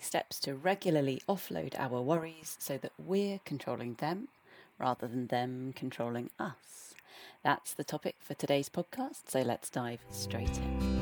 take steps to regularly offload our worries so that we're controlling them rather than them controlling us. That's the topic for today's podcast, so let's dive straight in.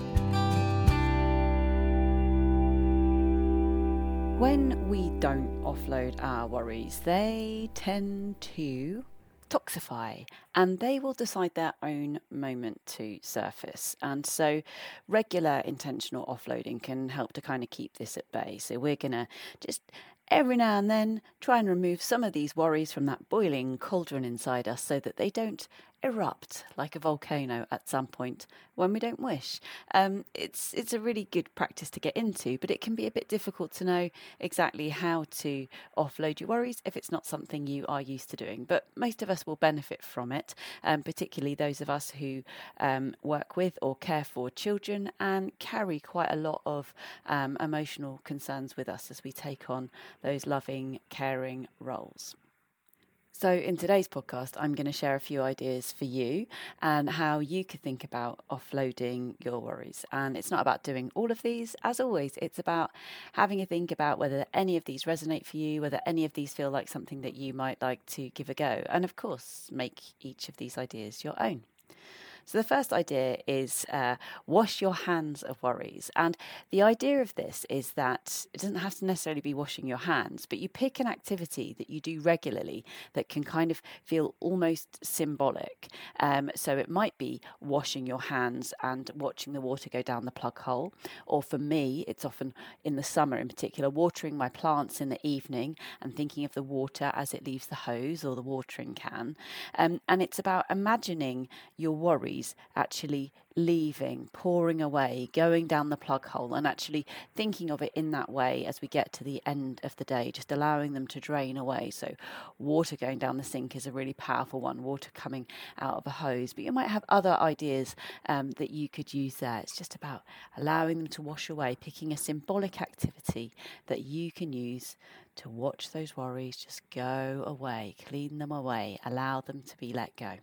When we don't offload our worries, they tend to toxify and they will decide their own moment to surface. And so, regular intentional offloading can help to kind of keep this at bay. So, we're going to just every now and then try and remove some of these worries from that boiling cauldron inside us so that they don't erupt like a volcano at some point when we don't wish. Um, it's it's a really good practice to get into, but it can be a bit difficult to know exactly how to offload your worries if it's not something you are used to doing. But most of us will benefit from it, um, particularly those of us who um, work with or care for children and carry quite a lot of um, emotional concerns with us as we take on those loving, caring roles. So, in today's podcast, I'm going to share a few ideas for you and how you could think about offloading your worries. And it's not about doing all of these. As always, it's about having a think about whether any of these resonate for you, whether any of these feel like something that you might like to give a go. And of course, make each of these ideas your own. So, the first idea is uh, wash your hands of worries. And the idea of this is that it doesn't have to necessarily be washing your hands, but you pick an activity that you do regularly that can kind of feel almost symbolic. Um, so, it might be washing your hands and watching the water go down the plug hole. Or for me, it's often in the summer in particular, watering my plants in the evening and thinking of the water as it leaves the hose or the watering can. Um, and it's about imagining your worries actually leaving, pouring away, going down the plug hole, and actually thinking of it in that way as we get to the end of the day, just allowing them to drain away. So, water going down the sink is a really powerful one, water coming out of a hose. But you might have other ideas um, that you could use there. It's just about allowing them to wash away, picking a symbolic activity that you can use to watch those worries just go away, clean them away, allow them to be let go.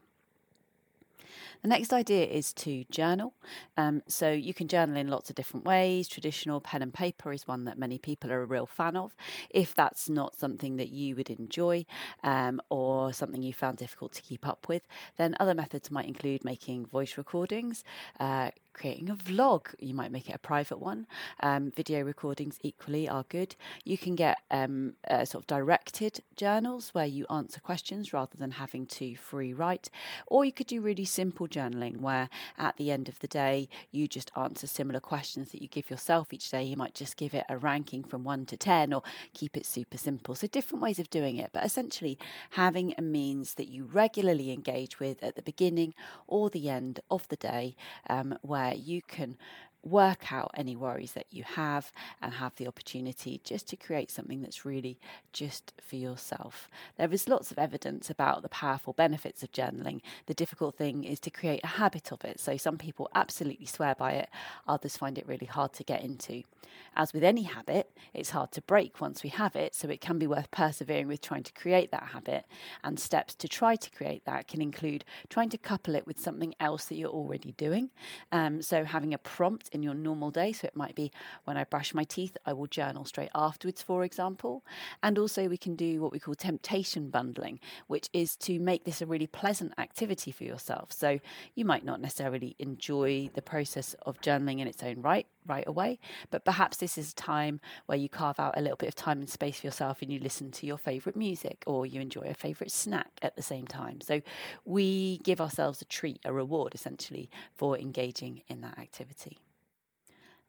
The next idea is to journal. Um, so you can journal in lots of different ways. Traditional pen and paper is one that many people are a real fan of. If that's not something that you would enjoy um, or something you found difficult to keep up with, then other methods might include making voice recordings, uh, creating a vlog. You might make it a private one. Um, video recordings equally are good. You can get um, uh, sort of directed journals where you answer questions rather than having to free write. Or you could do really simple journaling where at the end of the day you just answer similar questions that you give yourself each day. You might just give it a ranking from one to 10 or keep it super simple. So, different ways of doing it, but essentially having a means that you regularly engage with at the beginning or the end of the day um, where where you can work out any worries that you have and have the opportunity just to create something that's really just for yourself. There is lots of evidence about the powerful benefits of journaling. The difficult thing is to create a habit of it. So some people absolutely swear by it, others find it really hard to get into. As with any habit, it's hard to break once we have it, so it can be worth persevering with trying to create that habit. And steps to try to create that can include trying to couple it with something else that you're already doing. Um, so having a prompt in your normal day. So it might be when I brush my teeth, I will journal straight afterwards, for example. And also, we can do what we call temptation bundling, which is to make this a really pleasant activity for yourself. So you might not necessarily enjoy the process of journaling in its own right right away, but perhaps this is a time where you carve out a little bit of time and space for yourself and you listen to your favorite music or you enjoy a favorite snack at the same time. So we give ourselves a treat, a reward essentially for engaging in that activity.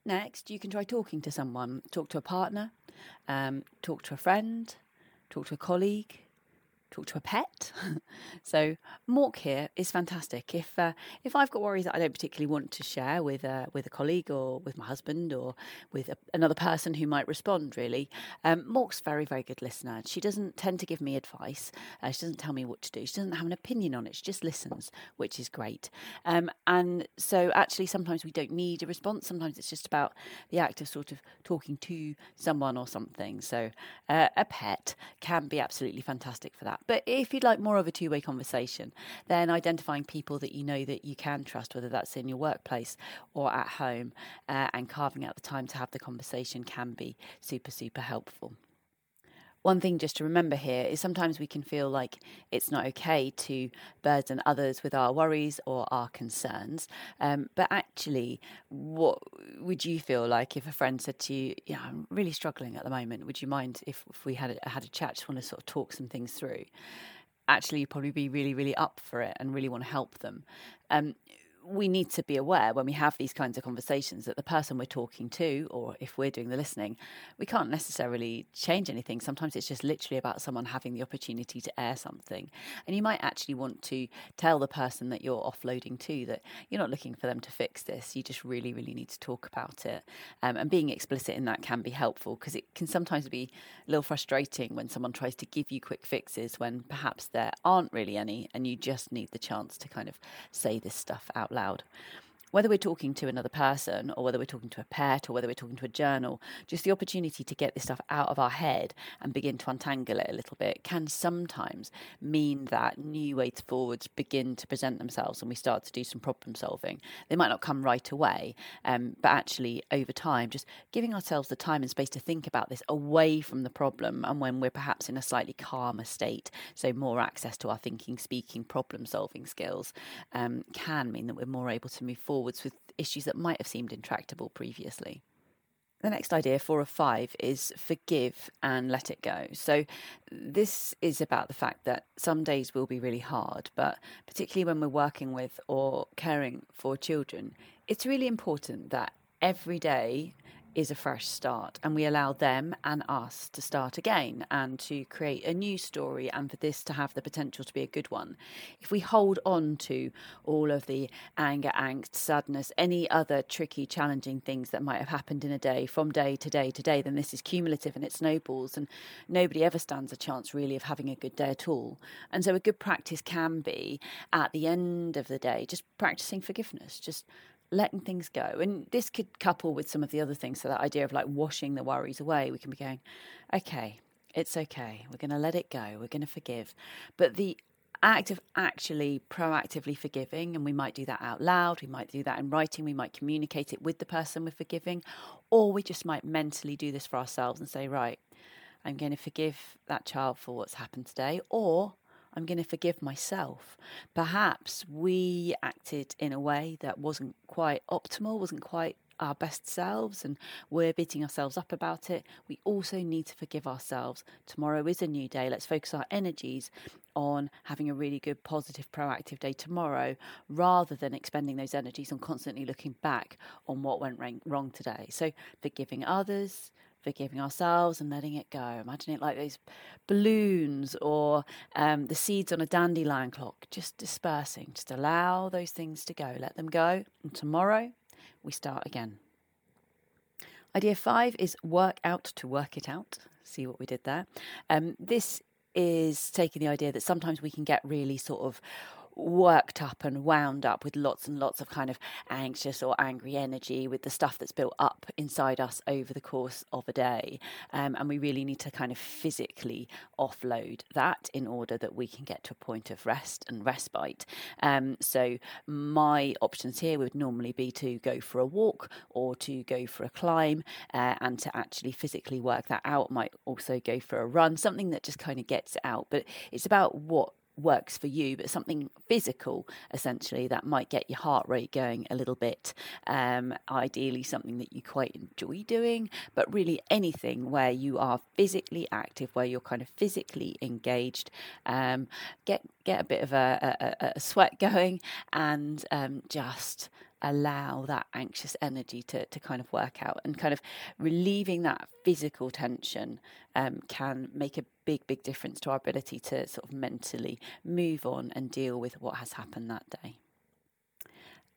Next, you can try talking to someone, talk to a partner, um, talk to a friend, talk to a colleague, talk to a pet. so Mork here is fantastic. If uh, if I've got worries that I don't particularly want to share with uh, with a colleague or with my husband or with a, another person who might respond, really, um, Mork's very very good listener. She doesn't tend to give me advice. Uh, she doesn't tell me what to do. She doesn't have an opinion on it. She just listens, which is great. Um, and so actually, sometimes we don't need a response. Sometimes it's just about the act of sort of talking to someone or something. So uh, a pet can be absolutely fantastic for that. But if you'd like more of a two way conversation, then identifying people that you know that you can trust, whether that's in your workplace or at home, uh, and carving out the time to have the conversation can be super, super helpful one thing just to remember here is sometimes we can feel like it's not okay to burden others with our worries or our concerns. Um, but actually, what would you feel like if a friend said to you, "Yeah, I'm really struggling at the moment. Would you mind if, if we had a, had a chat? Just want to sort of talk some things through." Actually, you'd probably be really, really up for it and really want to help them. Um, we need to be aware when we have these kinds of conversations that the person we're talking to, or if we're doing the listening, we can't necessarily change anything. Sometimes it's just literally about someone having the opportunity to air something. And you might actually want to tell the person that you're offloading to that you're not looking for them to fix this. You just really, really need to talk about it. Um, and being explicit in that can be helpful because it can sometimes be a little frustrating when someone tries to give you quick fixes when perhaps there aren't really any and you just need the chance to kind of say this stuff out loud whether we're talking to another person or whether we're talking to a pet or whether we're talking to a journal, just the opportunity to get this stuff out of our head and begin to untangle it a little bit can sometimes mean that new ways forwards begin to present themselves and we start to do some problem solving. They might not come right away, um, but actually over time, just giving ourselves the time and space to think about this away from the problem and when we're perhaps in a slightly calmer state, so more access to our thinking, speaking, problem solving skills, um, can mean that we're more able to move forward forwards with issues that might have seemed intractable previously. The next idea, four of five, is forgive and let it go. So, this is about the fact that some days will be really hard, but particularly when we're working with or caring for children, it's really important that every day is a fresh start and we allow them and us to start again and to create a new story and for this to have the potential to be a good one. If we hold on to all of the anger, angst, sadness, any other tricky, challenging things that might have happened in a day from day to day to day, then this is cumulative and it snowballs and nobody ever stands a chance really of having a good day at all. And so a good practice can be at the end of the day just practicing forgiveness, just letting things go. And this could couple with some of the other things. So that idea of like washing the worries away, we can be going, okay, it's okay. We're going to let it go. We're going to forgive. But the act of actually proactively forgiving, and we might do that out loud, we might do that in writing, we might communicate it with the person we're forgiving, or we just might mentally do this for ourselves and say, right, I'm going to forgive that child for what's happened today, or I'm going to forgive myself. Perhaps we acted in a way that wasn't quite optimal, wasn't quite our best selves, and we're beating ourselves up about it. We also need to forgive ourselves. Tomorrow is a new day. Let's focus our energies on having a really good, positive, proactive day tomorrow rather than expending those energies on constantly looking back on what went wrong today. So, forgiving others, forgiving ourselves and letting it go. Imagine it like those balloons or um, the seeds on a dandelion clock, just dispersing. Just allow those things to go, let them go. And tomorrow we start again. Idea five is work out to work it out. See what we did there. Um, this is taking the idea that sometimes we can get really sort of worked up and wound up with lots and lots of kind of anxious or angry energy with the stuff that's built up inside us over the course of a day. Um, and we really need to kind of physically offload that in order that we can get to a point of rest and respite. Um, so, my options here would normally be to go for a walk or to go for a climb uh, and to actually physically work that out. Might also go for a run, something that just kind of gets it out. But it's about what works for you, but something physical essentially that might get your heart rate going a little bit. Um, ideally, something that you quite enjoy doing, but really anything where you are physically active, where you're kind of physically engaged. Um, get get a bit of a, a, a sweat going, and um, just allow that anxious energy to, to kind of work out and kind of relieving that physical tension um, can make a big, big difference to our ability to sort of mentally move on and deal with what has happened that day.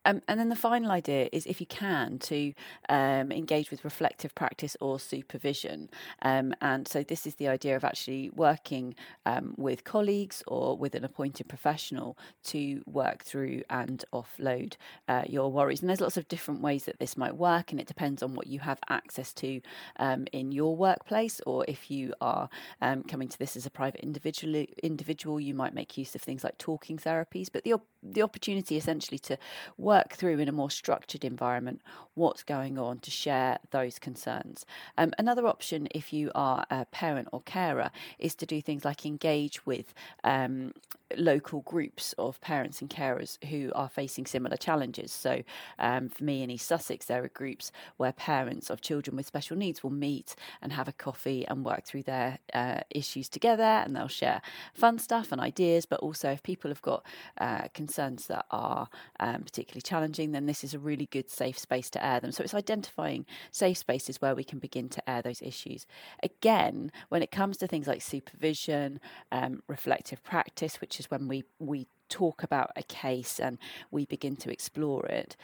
Um, and then the final idea is if you can to um, engage with reflective practice or supervision. Um, and so this is the idea of actually working um, with colleagues or with an appointed professional to work through and offload uh, your worries. And there's lots of different ways that this might work, and it depends on what you have access to um, in your workplace, or if you are um, coming to this as a private individual, individual, you might make use of things like talking therapies. But the the opportunity essentially to work through in a more structured environment what's going on to share those concerns. Um, another option, if you are a parent or carer, is to do things like engage with um, local groups of parents and carers who are facing similar challenges. So, um, for me in East Sussex, there are groups where parents of children with special needs will meet and have a coffee and work through their uh, issues together, and they'll share fun stuff and ideas. But also, if people have got uh, concerns that are um, particularly challenging, then this is a really good safe space to air them. So, it's identifying safe spaces where we can begin to air those issues. Again, when it comes to things like supervision, um, reflective practice, which is when we we talk about a case and we begin to explore it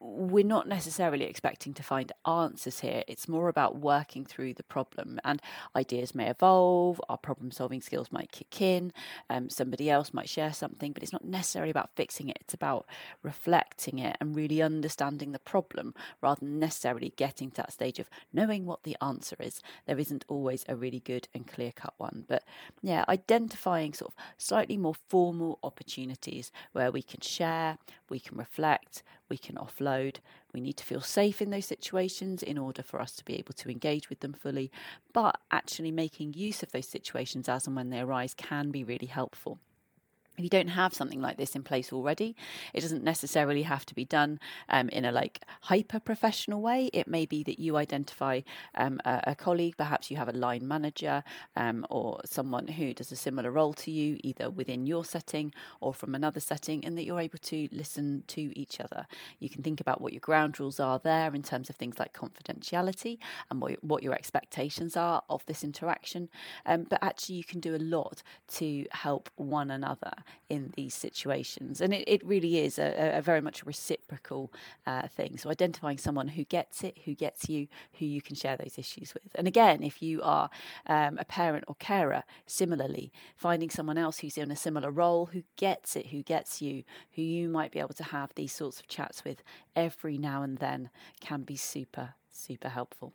we're not necessarily expecting to find answers here. It's more about working through the problem, and ideas may evolve. Our problem solving skills might kick in. Um, somebody else might share something, but it's not necessarily about fixing it. It's about reflecting it and really understanding the problem rather than necessarily getting to that stage of knowing what the answer is. There isn't always a really good and clear cut one, but yeah, identifying sort of slightly more formal opportunities where we can share, we can reflect, we can offload. We need to feel safe in those situations in order for us to be able to engage with them fully. But actually, making use of those situations as and when they arise can be really helpful. If you don't have something like this in place already, it doesn't necessarily have to be done um, in a like hyper professional way. It may be that you identify um, a, a, colleague, perhaps you have a line manager um, or someone who does a similar role to you, either within your setting or from another setting, and that you're able to listen to each other. You can think about what your ground rules are there in terms of things like confidentiality and what, what your expectations are of this interaction. Um, but actually, you can do a lot to help one another in these situations. And it, it really is a, a very much reciprocal uh, thing. So identifying someone who gets it, who gets you, who you can share those issues with. And again, if you are um, a parent or carer, similarly, finding someone else who's in a similar role, who gets it, who gets you, who you might be able to have these sorts of chats with every now and then can be super, super helpful.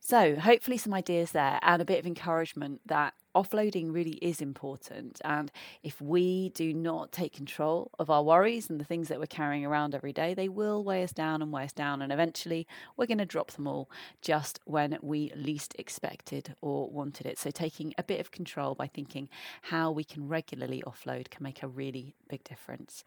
So, hopefully, some ideas there and a bit of encouragement that offloading really is important. And if we do not take control of our worries and the things that we're carrying around every day, they will weigh us down and weigh us down. And eventually we're going to drop them all just when we least expected or wanted it. So taking a bit of control by thinking how we can regularly offload can make a really big difference.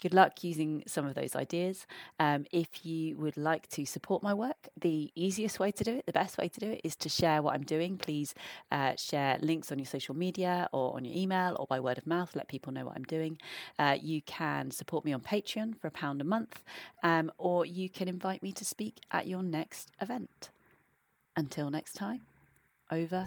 Good luck using some of those ideas. Um, if you would like to support my work, the easiest way to do it, the best way to do it, is to share what I'm doing. Please uh, share links on your social media or on your email or by word of mouth. Let people know what I'm doing. Uh, you can support me on Patreon for a pound a month, um, or you can invite me to speak at your next event. Until next time, over